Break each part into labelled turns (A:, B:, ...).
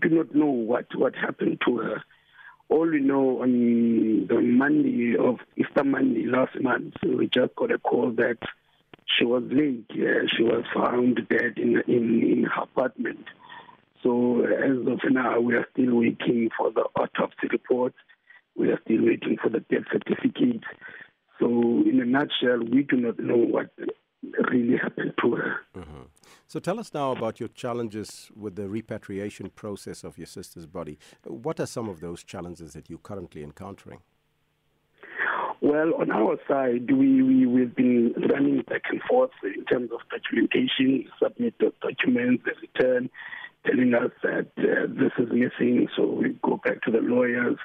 A: do not know what, what happened to her. All we know on the Monday of Easter Monday last month, we just got a call that she was late. Uh, she was found dead in, in, in her apartment. So as of now, we are still waiting for the autopsy report. We are still waiting for the death certificate. So in a nutshell, we do not know what really happened to her.
B: Mm-hmm. So tell us now about your challenges with the repatriation process of your sister's body. What are some of those challenges that you're currently encountering?
A: Well, on our side, we, we, we've been running back and forth in terms of documentation, submit the documents, the return, telling us that uh, this is missing. So we go back to the lawyers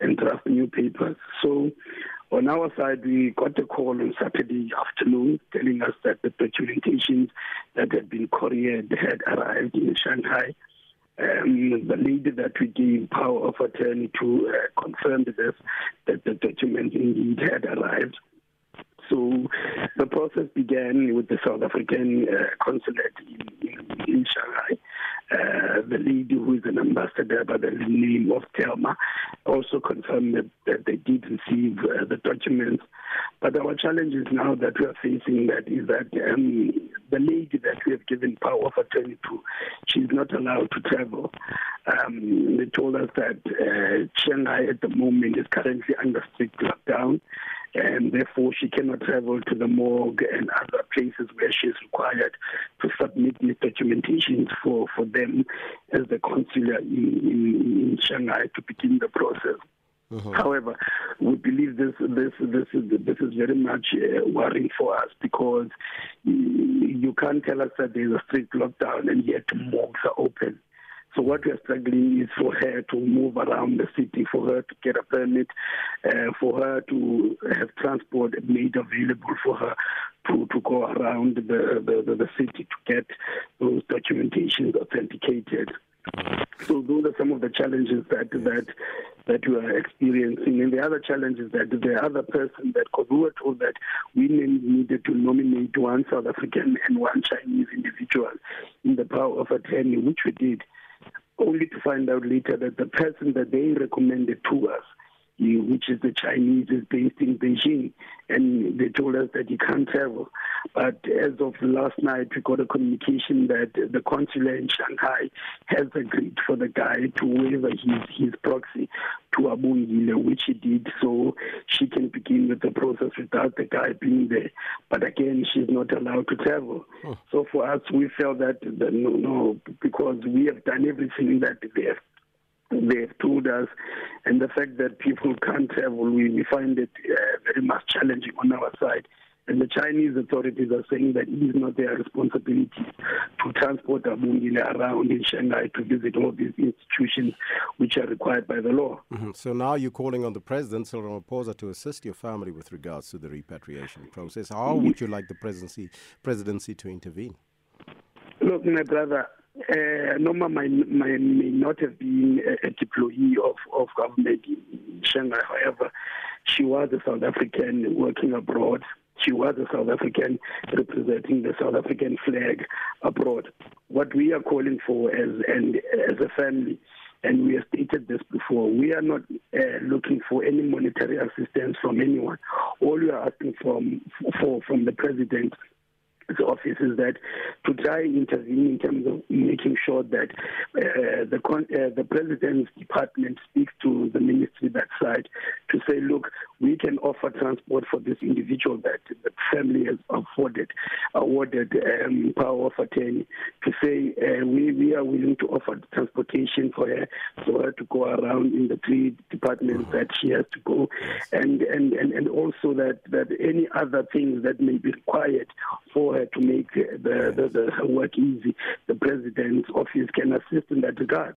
A: and draft new papers. So on our side, we got a call on Saturday afternoon telling us that the documentations that had been couriered had arrived in Shanghai. Um, the lady that we gave power of attorney to uh, confirmed this, that the documents indeed had arrived. So the process began with the South African uh, consulate in, in, in Shanghai. Uh, the lady who is an ambassador by the name of Telma also confirmed that, that they did receive uh, the documents. But our challenge is now that we are facing that is that um, the lady that we have given power of attorney to, she's not allowed to travel. Um, they told us that uh, Shanghai at the moment is currently under strict lockdown and therefore she cannot travel to the morgue and other places where she is required to documentations for, for them as the consular in, in, in Shanghai to begin the process. Mm-hmm. However, we believe this this this is this is very much uh, worrying for us because you can't tell us that there is a strict lockdown and yet morgues are open. So what we are struggling is for her to move around the city, for her to get a permit, uh, for her to have transport made available for her to, to go around the, the, the, city to get those documentations authenticated. So those are some of the challenges that that that we are experiencing. And the other challenge is that the other person that, because we were told that we needed to nominate one South African and one Chinese individual in the power of attorney, which we did only to find out later that the person that they recommended to us, which is the Chinese, is based in Beijing, and they told us that he can't travel. But as of last night, we got a communication that the consulate in Shanghai has agreed for the guy to waive his, his proxy to Abu Abungile, which he did, so she can begin with the process without the guy being there. But again, she's not allowed to travel. Oh. So for us, we felt that, that no, no, because we have done everything that they have they have told us, and the fact that people can't travel, we, we find it uh, very much challenging on our side. And the Chinese authorities are saying that it is not their responsibility to transport Abungile around in Shanghai to visit all these institutions which are required by the law.
B: Mm-hmm. So now you're calling on the President, Cyril Ramaphosa, to assist your family with regards to the repatriation process. How would you like the presidency, presidency to intervene?
A: Look, my brother, uh, might, might, may not have been a, a employee of, of government in Shanghai. However, she was a South African working abroad. She was a South African representing the South African flag abroad. What we are calling for as and as a family, and we have stated this before, we are not uh, looking for any monetary assistance from anyone. All we are asking from for from the president office is that to try intervene in terms of making sure that uh, the uh, the president's department speaks to the ministry that side to say, look, we can offer transport for this individual that the family has afforded, awarded um, power of attorney to say uh, we we are willing to offer transportation for her for her to go around in the three departments that she has to go, and and and, and also that that any other things that may be required for her to make the, the, the work easy, the president's office can assist in that regard.